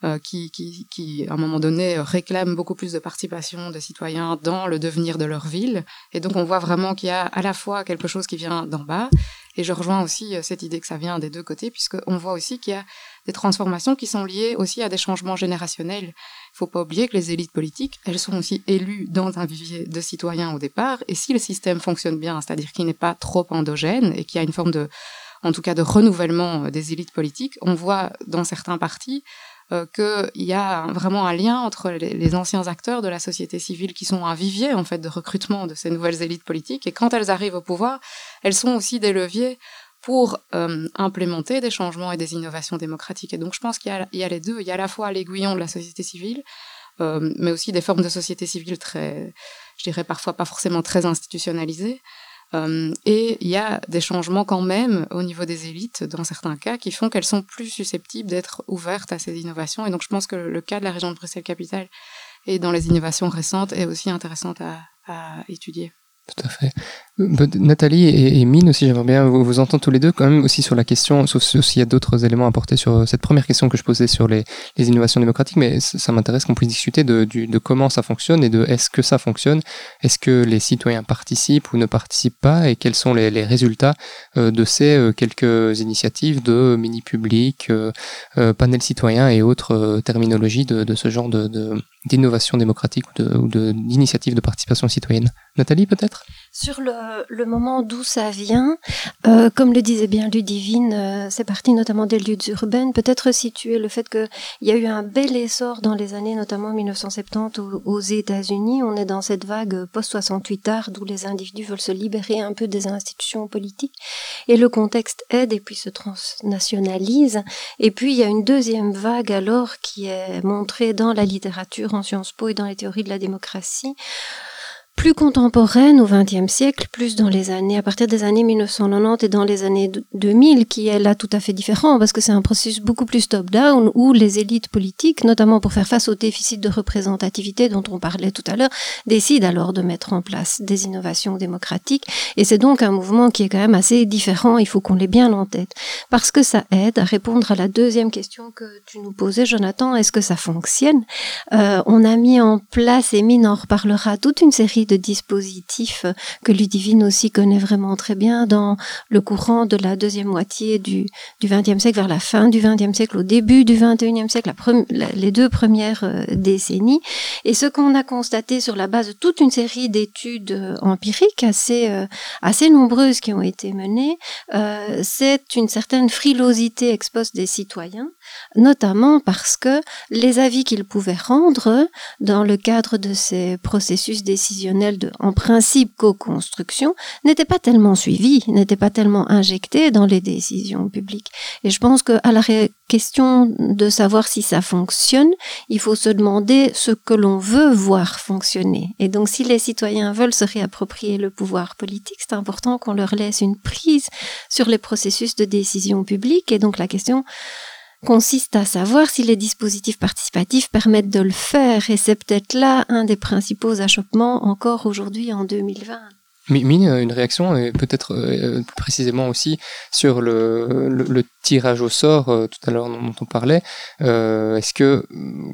euh, qui, qui, qui, à un moment donné, réclament beaucoup plus de participation des citoyens dans le devenir de leur ville. Et donc, on voit vraiment qu'il y a à la fois quelque chose qui vient d'en bas, et je rejoins aussi euh, cette idée que ça vient des deux côtés, puisqu'on voit aussi qu'il y a des transformations qui sont liées aussi à des changements générationnels. Il ne faut pas oublier que les élites politiques, elles sont aussi élues dans un vivier de citoyens au départ, et si le système fonctionne bien, c'est-à-dire qu'il n'est pas trop endogène et qu'il y a une forme de en tout cas de renouvellement euh, des élites politiques, on voit dans certains partis euh, qu'il y a vraiment un lien entre les, anciens acteurs de la société civile qui sont un vivier en fait de recrutement de ces nouvelles élites politiques et quand elles arrivent au pouvoir, elles sont aussi des leviers pour euh, implémenter des changements et des innovations démocratiques. Et donc je pense qu'il y, a les deux. Il y a à la fois l'aiguillon de la société civile, euh, mais aussi des formes de société civile très, je dirais parfois pas forcément très institutionnalisées. Euh, et il y a des changements quand même au niveau des élites, dans certains cas, qui font qu'elles sont plus susceptibles d'être ouvertes à ces innovations. Et donc je pense que le cas de la région de Bruxelles-Capitale et dans les innovations récentes est aussi intéressant à, à étudier. Tout à fait. Nathalie et, Mine aussi, j'aimerais bien vous, entendre tous les deux quand même aussi sur la question, sauf s'il y a d'autres éléments à apporter sur euh, cette première question que je posais sur les, innovations démocratiques, mais ça m'intéresse qu'on puisse discuter de, comment ça fonctionne et de est-ce que ça fonctionne, est-ce que les citoyens participent ou ne participent pas? Et quels sont les, résultats euh, de ces euh, quelques initiatives de mini-public, panel citoyen et autres terminologies de, ce genre de, d'innovation démocratique ou de, de, participation citoyenne? Nathalie, peut-être? Sur le, le, moment d'où ça vient, euh, comme le disait bien Ludivine, euh, c'est parti notamment des luttes urbaines, peut-être situer le fait qu'il y a eu un bel essor dans les années, notamment 1970 aux, États-Unis. On est dans cette vague post-68 art d'où les individus veulent se libérer un peu des institutions politiques. Et le contexte aide et puis se transnationalise. Et puis il y a une deuxième vague alors qui est montrée dans la littérature en Sciences Po et dans les théories de la démocratie plus contemporaine au XXe siècle, plus dans les années, à partir des années 1990 et dans les années 2000, qui est là tout à fait différent, parce que c'est un processus beaucoup plus top-down, où les élites politiques, notamment pour faire face au déficit de représentativité dont on parlait tout à l'heure, décident alors de mettre en place des innovations démocratiques. Et c'est donc un mouvement qui est quand même assez différent, il faut qu'on l'ait bien en tête, parce que ça aide à répondre à la deuxième question que tu nous posais, Jonathan, est-ce que ça fonctionne? Euh, On a mis en place, et Mine en reparlera, toute une série de dispositifs que Ludivine aussi connaît vraiment très bien dans le courant de la deuxième moitié du, XXe siècle, vers la fin du XXe siècle, au début du XXIe siècle, les deux premières euh, décennies. Et ce qu'on a constaté sur la base de toute une série d'études euh, empiriques assez, euh, assez nombreuses qui ont été menées, c'est une certaine frilosité ex des citoyens, notamment parce que les avis qu'ils pouvaient rendre dans le cadre de ces processus décisionnels en principe, co-construction, n'était pas tellement suivi, n'était pas tellement injecté dans les décisions publiques. Et je pense qu'à la question de savoir si ça fonctionne, il faut se demander ce que l'on veut voir fonctionner. Et donc, si les citoyens veulent se réapproprier le pouvoir politique, c'est important qu'on leur laisse une prise sur les processus de décision publique. Et donc, la question consiste à savoir si les dispositifs participatifs permettent de le faire. Et c'est peut-être là un des principaux achoppements encore aujourd'hui en 2020. Mine, une réaction, et peut-être euh, plus précisément aussi sur le, tirage au sort, euh, tout à l'heure dont, on parlait. Euh, est-ce que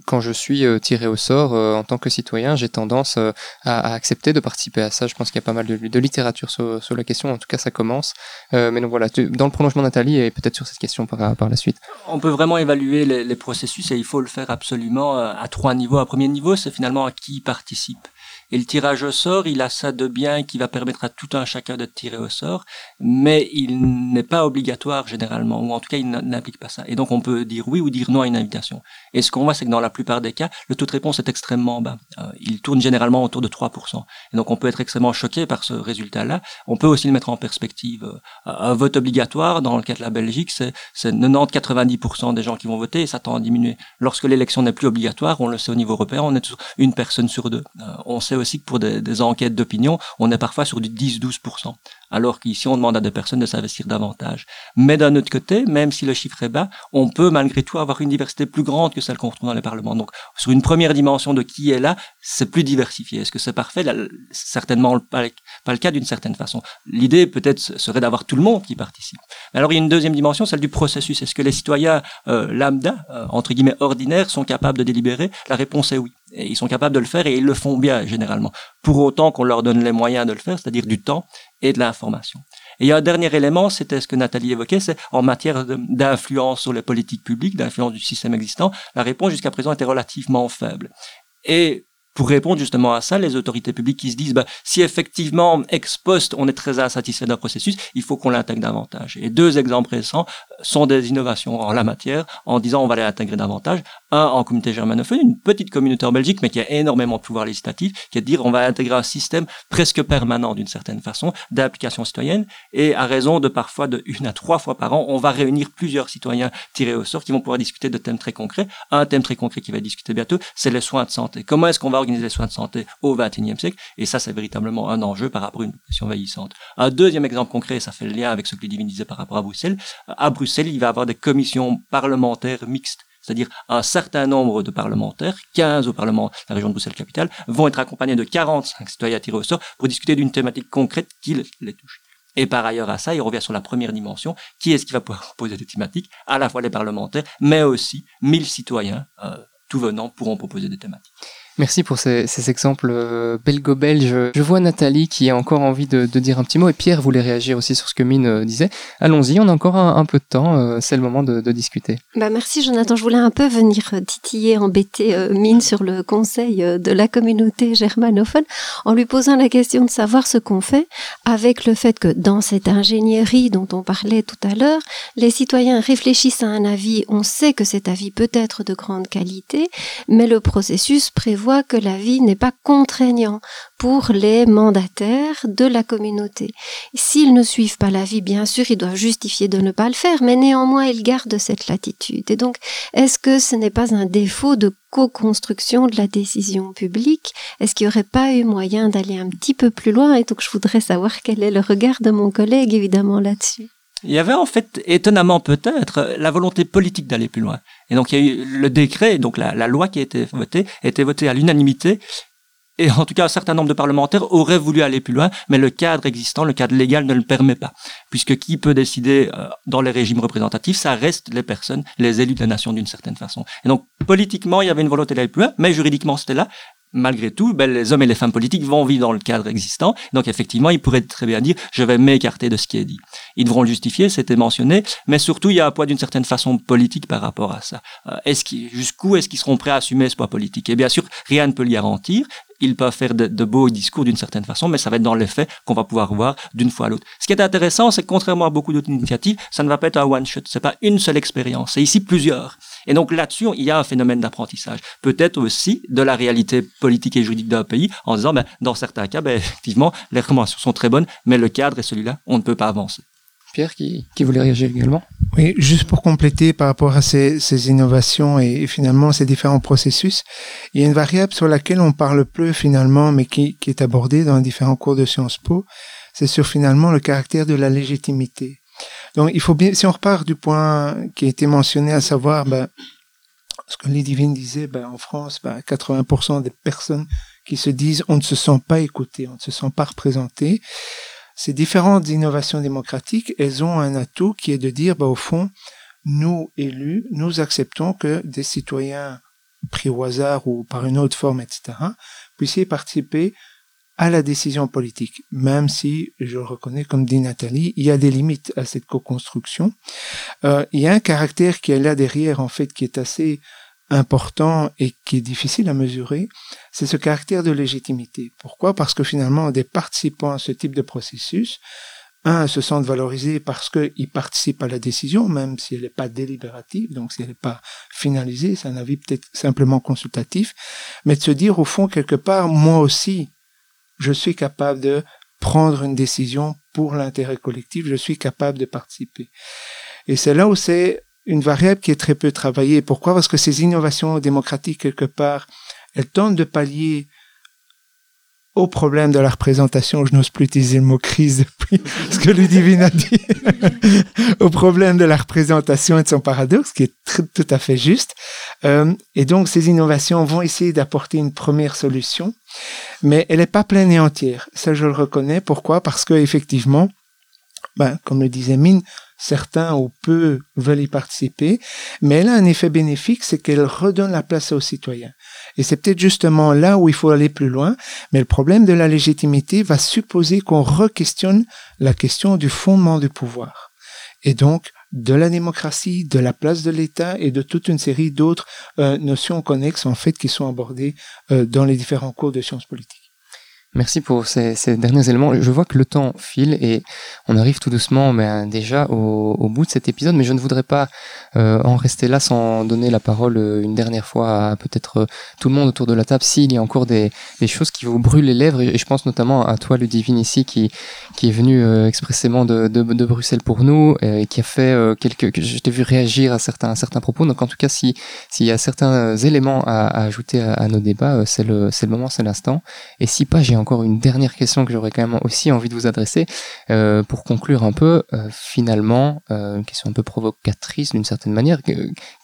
quand je suis tiré au sort en tant que citoyen, j'ai tendance à, accepter de participer à ça? Je pense qu'il y a pas mal de, littérature sur, la question, en tout cas ça commence. mais donc voilà, dans le prolongement Nathalie, et peut-être sur cette question par, par la suite. On peut vraiment évaluer les, les processus et il faut le faire absolument à trois niveaux. Un premier niveau, c'est finalement à qui participe. Et le tirage au sort, il a ça de bien qui va permettre à tout un chacun de tirer au sort, mais il n'est pas obligatoire généralement, ou en tout cas il n'implique pas ça. Et donc on peut dire oui ou dire non à une invitation. Et ce qu'on voit, c'est que dans la plupart des cas, le taux de réponse est extrêmement bas. Euh, il tourne généralement autour de 3%. Et donc on peut être extrêmement choqué par ce résultat-là. On peut aussi le mettre en perspective. Euh, un vote obligatoire, dans le cas de la Belgique, c'est 90-90% des gens qui vont voter et ça tend à diminuer. Lorsque l'élection n'est plus obligatoire, on le sait au niveau européen, on est une personne sur deux. Euh, on sait aussi que pour des, enquêtes d'opinion, on est parfois sur du 10-12%, alors qu'ici on demande à des personnes de s'investir davantage. Mais d'un autre côté, même si le chiffre est bas, on peut malgré tout avoir une diversité plus grande que celle qu'on retrouve dans les parlements. Donc sur une première dimension de qui est là, c'est plus diversifié. Est-ce que c'est parfait? Certainement pas, le cas d'une certaine façon. L'idée peut-être serait d'avoir tout le monde qui participe. alors il y a une deuxième dimension, celle du processus. Est-ce que les citoyens euh, lambda, euh, entre guillemets ordinaires, sont capables de délibérer? La réponse est oui. Et ils sont capables de le faire et ils le font bien généralement. Pour autant qu'on leur donne les moyens de le faire, c'est-à-dire du temps et de l'information. Et un dernier élément, c'était ce que Nathalie évoquait, c'est en matière d'influence sur les politiques publiques, d'influence du système existant, la réponse jusqu'à présent était relativement faible. Et pour répondre justement à ça, les autorités publiques qui se disent, bah, si effectivement, ex post, on est très insatisfait d'un processus, il faut qu'on l'intègre davantage. Et deux exemples récents sont des innovations en la matière, en disant on va l'intégrer davantage. Un en communauté germanophone, une petite communauté en Belgique, mais qui a énormément de pouvoir législatif, qui est de dire on va intégrer un système presque permanent d'une certaine façon d'application citoyenne, et à raison de parfois de une à trois fois par an, on va réunir plusieurs citoyens tirés au sort qui vont pouvoir discuter de thèmes très concrets. Un thème très concret qui va discuter bientôt, c'est les soins de santé. Comment est-ce qu'on va organiser les soins de santé au XXIe siècle? Et ça, c'est véritablement un enjeu par rapport à une population vieillissante. Un deuxième exemple concret, ça fait le lien avec ce que Ludivine disait par rapport à Bruxelles. À Bruxelles, il va y avoir des commissions parlementaires mixtes c'est-à-dire un certain nombre de parlementaires, 15 au Parlement de la région de Bruxelles-Capitale, vont être accompagnés de 45 citoyens tirés au sort pour discuter d'une thématique concrète qui les touche. Et par ailleurs à ça, il revient sur la première dimension, qui est-ce qui va pouvoir poser des thématiques, à la fois les parlementaires, mais aussi 1000 citoyens, euh, tout venant, pourront proposer des thématiques. Merci pour ces, exemples euh, belgo-belges. Je vois Nathalie qui a encore envie de, dire un petit mot et Pierre voulait réagir aussi sur ce que Mine euh, disait. Allons-y, on a encore un, peu de temps, euh, c'est le moment de, discuter. Bah merci Jonathan, je voulais un peu venir titiller, embêter Mine sur le conseil de la communauté germanophone en lui posant la question de savoir ce qu'on fait avec le fait que dans cette ingénierie dont on parlait tout à l'heure, les citoyens réfléchissent à un avis, on sait que cet avis peut être de grande qualité, mais le processus prévoit prévoit que l'avis n'est pas contraignant pour les mandataires de la communauté. S'ils ne suivent pas l'avis, bien sûr, ils doivent justifier de ne pas le faire, mais néanmoins, ils gardent cette latitude. Et donc, est-ce que ce n'est pas un défaut de co-construction de la décision publique? Est-ce qu'il n'y aurait pas eu moyen d'aller un petit peu plus loin? Et donc, je voudrais savoir quel est le regard de mon collègue, évidemment, là-dessus. Il y avait en fait, étonnamment peut-être, la volonté politique d'aller plus loin. Et donc il y a eu le décret, donc la, la loi qui a été votée, a été votée à l'unanimité. Et en tout cas, un certain nombre de parlementaires auraient voulu aller plus loin, mais le cadre existant, le cadre légal ne le permet pas. Puisque qui peut décider euh, dans les régimes représentatifs, ça reste les personnes, les élus de la nation d'une certaine façon. Et donc, politiquement, il y avait une volonté d'aller plus loin, mais juridiquement, c'était là malgré tout, ben, les hommes et les femmes politiques vont vivre dans le cadre existant. Donc effectivement, ils pourraient très bien dire, je vais m'écarter de ce qui est dit. Ils devront le justifier, c'était mentionné, mais surtout, il y a un poids d'une certaine façon politique par rapport à ça. Euh, est-ce jusqu'où est-ce qu'ils seront prêts à assumer ce poids politique? Et bien sûr, rien ne peut le garantir. Ils peuvent faire de, de beaux discours d'une certaine façon, mais ça va être dans les faits qu'on va pouvoir voir d'une fois à l'autre. Ce qui est intéressant, c'est que contrairement à beaucoup d'autres initiatives, ça ne va pas être un one-shot, c'est pas une seule expérience, c'est ici plusieurs. Et donc là-dessus, il y a un phénomène d'apprentissage. Peut-être aussi de la réalité politique et juridique d'un pays, en disant, ben, dans certains cas, ben, effectivement, les recommandations sont très bonnes, mais le cadre est celui-là, on ne peut pas avancer. Pierre, qui, qui voulait réagir également? Oui, juste pour compléter par rapport à ces, ces innovations et, finalement ces différents processus, il y a une variable sur laquelle on parle peu finalement, mais qui, qui est abordée dans les différents cours de Sciences Po, c'est sur finalement le caractère de la légitimité. Donc, il faut bien, si on repart du point qui a été mentionné, à savoir, ben, ce que Lidivine disait, ben, en France, ben, 80% des personnes qui se disent on ne se sent pas écouté, on ne se sent pas représenté. Ces différentes innovations démocratiques, elles ont un atout qui est de dire, ben, au fond, nous, élus, nous acceptons que des citoyens pris au hasard ou par une autre forme, etc., puissent y participer à la décision politique, même si, je reconnais comme dit Nathalie, il y a des limites à cette co-construction. Euh, il y a un caractère qui est là derrière, en fait, qui est assez important et qui est difficile à mesurer, c'est ce caractère de légitimité. Pourquoi? Parce que finalement, des participants à ce type de processus, un, se sentent valorisés parce qu'ils participent à la décision, même si elle n'est pas délibérative, donc si elle n'est pas finalisée, c'est un avis peut-être simplement consultatif, mais de se dire au fond quelque part, moi aussi, je suis capable de prendre une décision pour l'intérêt collectif, je suis capable de participer. Et c'est là où c'est une variable qui est très peu travaillée. Pourquoi? Parce que ces innovations démocratiques, quelque part, elles tentent de pallier au problème de la représentation, je n'ose plus utiliser le mot crise depuis ce que Ludivine a dit, au problème de la représentation et de son paradoxe, qui est tout à fait juste. Euh, et donc, ces innovations vont essayer d'apporter une première solution, mais elle n'est pas pleine et entière. Ça, je le reconnais. Pourquoi? Parce que effectivement, ben, comme le disait Mine, certains ou peu veulent y participer, mais elle a un effet bénéfique, c'est qu'elle redonne la place aux citoyens. Et c'est peut-être justement là où il faut aller plus loin, mais le problème de la légitimité va supposer qu'on re-questionne la question du fondement du pouvoir. Et donc, de la démocratie, de la place de l'État et de toute une série d'autres euh, notions connexes en fait qui sont abordées euh, dans les différents cours de sciences politiques. Merci pour ces, derniers éléments. Je vois que le temps file et on arrive tout doucement mais déjà au, bout de cet épisode, mais je ne voudrais pas euh, en rester là sans donner la parole euh, une dernière fois à peut-être euh, tout le monde autour de la table s'il y a encore des, choses qui vous brûlent les lèvres et je pense notamment à toi Ludivine ici qui, est venu euh, expressément de, Bruxelles pour nous et qui a fait euh, quelques... Je t'ai vu réagir à certains, propos, donc en tout cas si s'il y a certains éléments à, ajouter à, à, nos débats, c'est le, le moment, c'est l'instant. Et si pas, j'ai encore une dernière question que j'aurais quand même aussi envie de vous adresser euh, pour conclure un peu. Euh, finalement, euh, une question un peu provocatrice d'une certaine manière.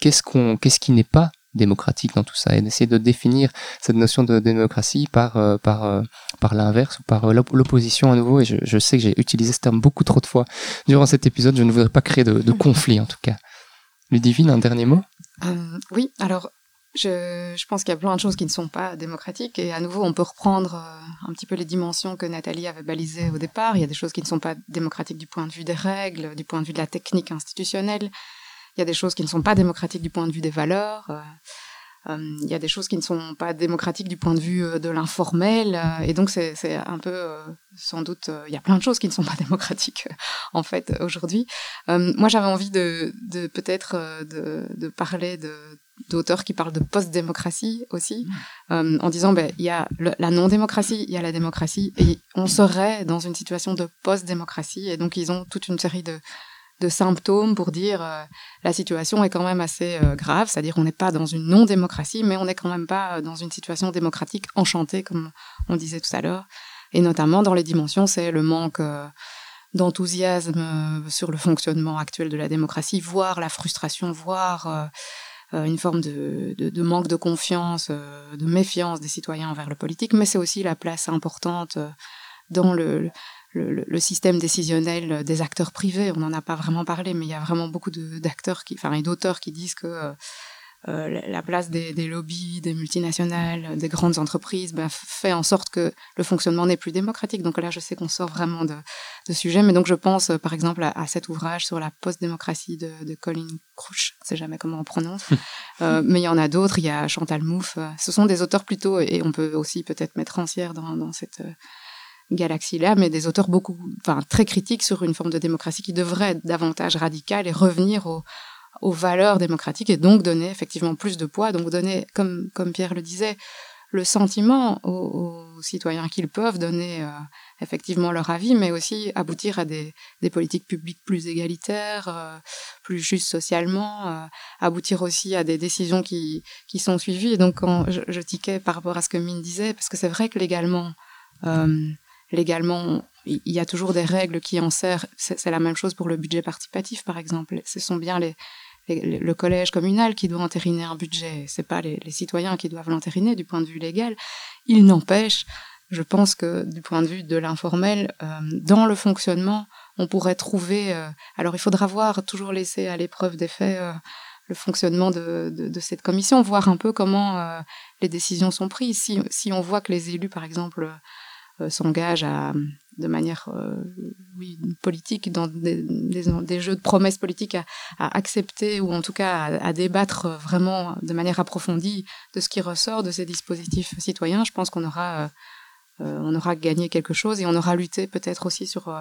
Qu'est-ce qu'on, qu'est-ce qui n'est pas démocratique dans tout ça? Et d'essayer de définir cette notion de démocratie par par par l'inverse ou par l'opposition à nouveau et je, je sais que j'ai utilisé ce terme beaucoup trop de fois durant cet épisode je ne voudrais pas créer de, de conflit en tout cas Ludivine un dernier mot? Euh, oui alors je, pense qu'il y a plein de choses qui ne sont pas démocratiques et à nouveau on peut reprendre euh, un petit peu les dimensions que Nathalie avait balisées au départ. Il y a des choses qui ne sont pas démocratiques du point de vue des règles, du point de vue de la technique institutionnelle. Il y a des choses qui ne sont pas démocratiques du point de vue des valeurs. Euh, euh, il y a des choses qui ne sont pas démocratiques du point de vue de l'informel. et donc c'est un peu, sans doute, il y a plein de choses qui ne sont pas démocratiques en fait aujourd'hui. moi j'avais envie de, peut-être de, parler de d'auteurs qui parlent de post-démocratie aussi, euh, en disant ben il y a la non-démocratie, il y a la démocratie, et on serait dans une situation de post-démocratie, et donc ils ont toute une série de, de symptômes pour dire euh, la situation est quand même assez euh, grave, c'est-à-dire on n'est pas dans une non-démocratie, mais on n'est quand même pas dans une situation démocratique enchantée, comme on disait tout à l'heure, et notamment dans les dimensions, c'est le manque d'enthousiasme sur le fonctionnement actuel de la démocratie, voire la frustration, voire une forme de, de, manque de confiance, euh, de méfiance des citoyens envers le politique, mais c'est aussi la place importante euh, dans le, le, le, système décisionnel des acteurs privés. On n'en a pas vraiment parlé, mais il y a vraiment beaucoup d'acteurs qui, enfin, et d'auteurs qui disent que euh, la place des, des, lobbies, des multinationales, des grandes entreprises ben, fait en sorte que le fonctionnement n'est plus démocratique. Donc là, je sais qu'on sort vraiment de, de sujet, mais donc je pense par exemple à, cet ouvrage sur la post-démocratie de, de, Colin Crouch, je ne sais jamais comment on prononce, euh, mais il y en a d'autres, il y a Chantal Mouffe, ce sont des auteurs plutôt, et on peut aussi peut-être mettre Rancière dans, dans cette euh, galaxie-là, mais des auteurs beaucoup, enfin très critiques sur une forme de démocratie qui devrait être davantage radicale et revenir au aux valeurs démocratiques et donc donner effectivement plus de poids, donc donner, comme, comme Pierre le disait, le sentiment aux, citoyens qu'ils peuvent donner euh, effectivement leur avis, mais aussi aboutir à des, politiques publiques plus égalitaires, euh, plus justes socialement, euh, aboutir aussi à des décisions qui, qui sont suivies. Et donc quand je, je tiquais par rapport à ce que Mine disait, parce que c'est vrai que légalement, légalement, il y a toujours des règles qui en servent. C'est la même chose pour le budget participatif, par exemple. Ce sont bien les, le collège communal qui doit entériner un budget, c'est pas les, citoyens qui doivent l'entériner du point de vue légal. Il n'empêche, je pense que du point de vue de l'informel, euh, dans le fonctionnement, on pourrait trouver. Euh, alors, il faudra voir, toujours laisser à l'épreuve des faits euh, le fonctionnement de, de, cette commission, voir un peu comment les décisions sont prises. Si, si, on voit que les élus, par exemple, s'engagent à de manière euh, oui, politique, dans des, jeux de promesses politiques, à, accepter ou en tout cas à, débattre vraiment de manière approfondie de ce qui ressort de ces dispositifs citoyens, je pense qu'on aura, euh, euh, aura gagné quelque chose et on aura lutté peut-être aussi sur,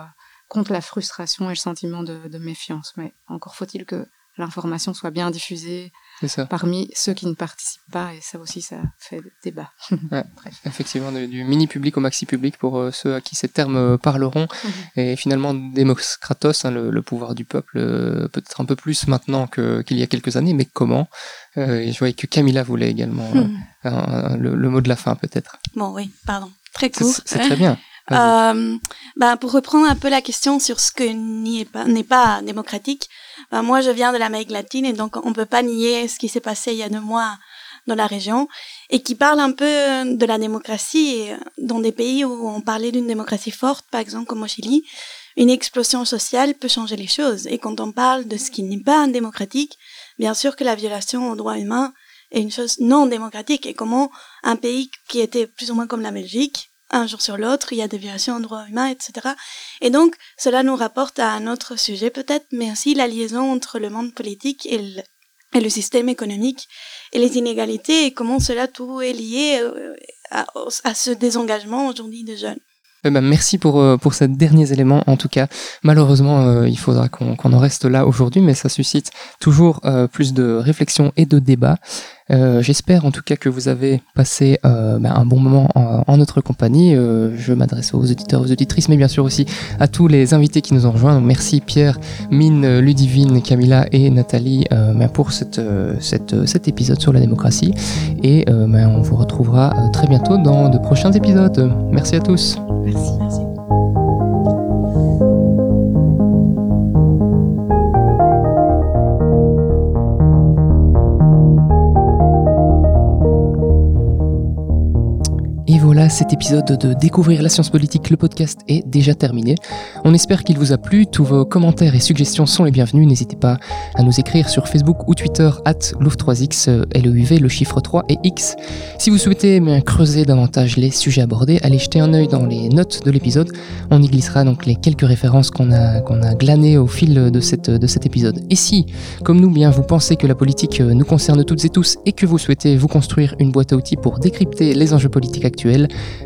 contre la frustration et le sentiment de méfiance. Mais encore faut-il que l'information soit bien diffusée ça. parmi ceux qui ne participent pas, et ça aussi, ça fait débat. Effectivement, du, mini public au maxi public pour euh, ceux à qui ces termes euh, parleront, mhm. et finalement, démocratos, hein, le, pouvoir du peuple, euh, peut-être un peu plus maintenant qu'il y a quelques années, mais comment? Et Je voyais que Camilla voulait également mhm. le, mot de la fin, peut-être. Bon, oui, pardon. Très court. C'est très bien. Euh, bah, pour reprendre un peu la question sur ce que n'est pas, démocratique, bah, moi je viens de l'Amérique latine et donc on peut pas nier ce qui s'est passé il y a deux mois dans la région et qui parle un peu de la démocratie dans des pays où on parlait d'une démocratie forte, par exemple comme au Chili, une explosion sociale peut changer les choses. Et quand on parle de ce qui n'est pas démocratique, bien sûr que la violation aux droits humains est une chose non démocratique et comment un pays qui était plus ou moins comme la Belgique un jour sur l'autre, il y a des violations en droits humains, etc. Et donc, cela nous rapporte à un autre sujet peut-être, mais aussi la liaison entre le monde politique et le, système économique et les inégalités et comment cela tout est lié euh, à, à ce désengagement aujourd'hui des jeunes. Eh ben, merci pour, euh, pour ces derniers éléments. En tout cas, malheureusement, euh, il faudra qu'on en reste là aujourd'hui, mais ça suscite toujours plus de réflexion et de débat. Euh, j'espère en tout cas que vous avez passé euh, ben, un bon moment en, notre compagnie. Euh, je m'adresse aux auditeurs, aux auditrices, mais bien sûr aussi à tous les invités qui nous ont rejoints. merci Pierre, Mine, Ludivine, Camilla et Nathalie ben, pour cet épisode sur la démocratie. Et ben, on vous retrouvera très bientôt dans de prochains épisodes. Merci à tous. Merci. merci. Voilà, cet épisode de Découvrir la science politique, le podcast est déjà terminé. On espère qu'il vous a plu. Tous vos commentaires et suggestions sont les bienvenus. N'hésitez pas à nous écrire sur Facebook ou Twitter, at Louvre3X, LEUV, le chiffre 3 et X. Si vous souhaitez creuser davantage les sujets abordés, allez jeter un œil dans les notes de l'épisode. On y glissera donc les quelques références qu'on a, qu'on a glanées au fil de, cette, de cet épisode. Et si, comme nous, bien, vous pensez que la politique nous concerne toutes et tous et que vous souhaitez vous construire une boîte à outils pour décrypter les enjeux politiques actuels,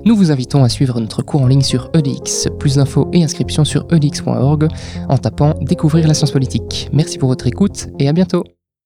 nous vous invitons à suivre notre cours en ligne sur EDX. Plus d'infos et inscriptions sur edx.org en tapant Découvrir la science politique. Merci pour votre écoute et à bientôt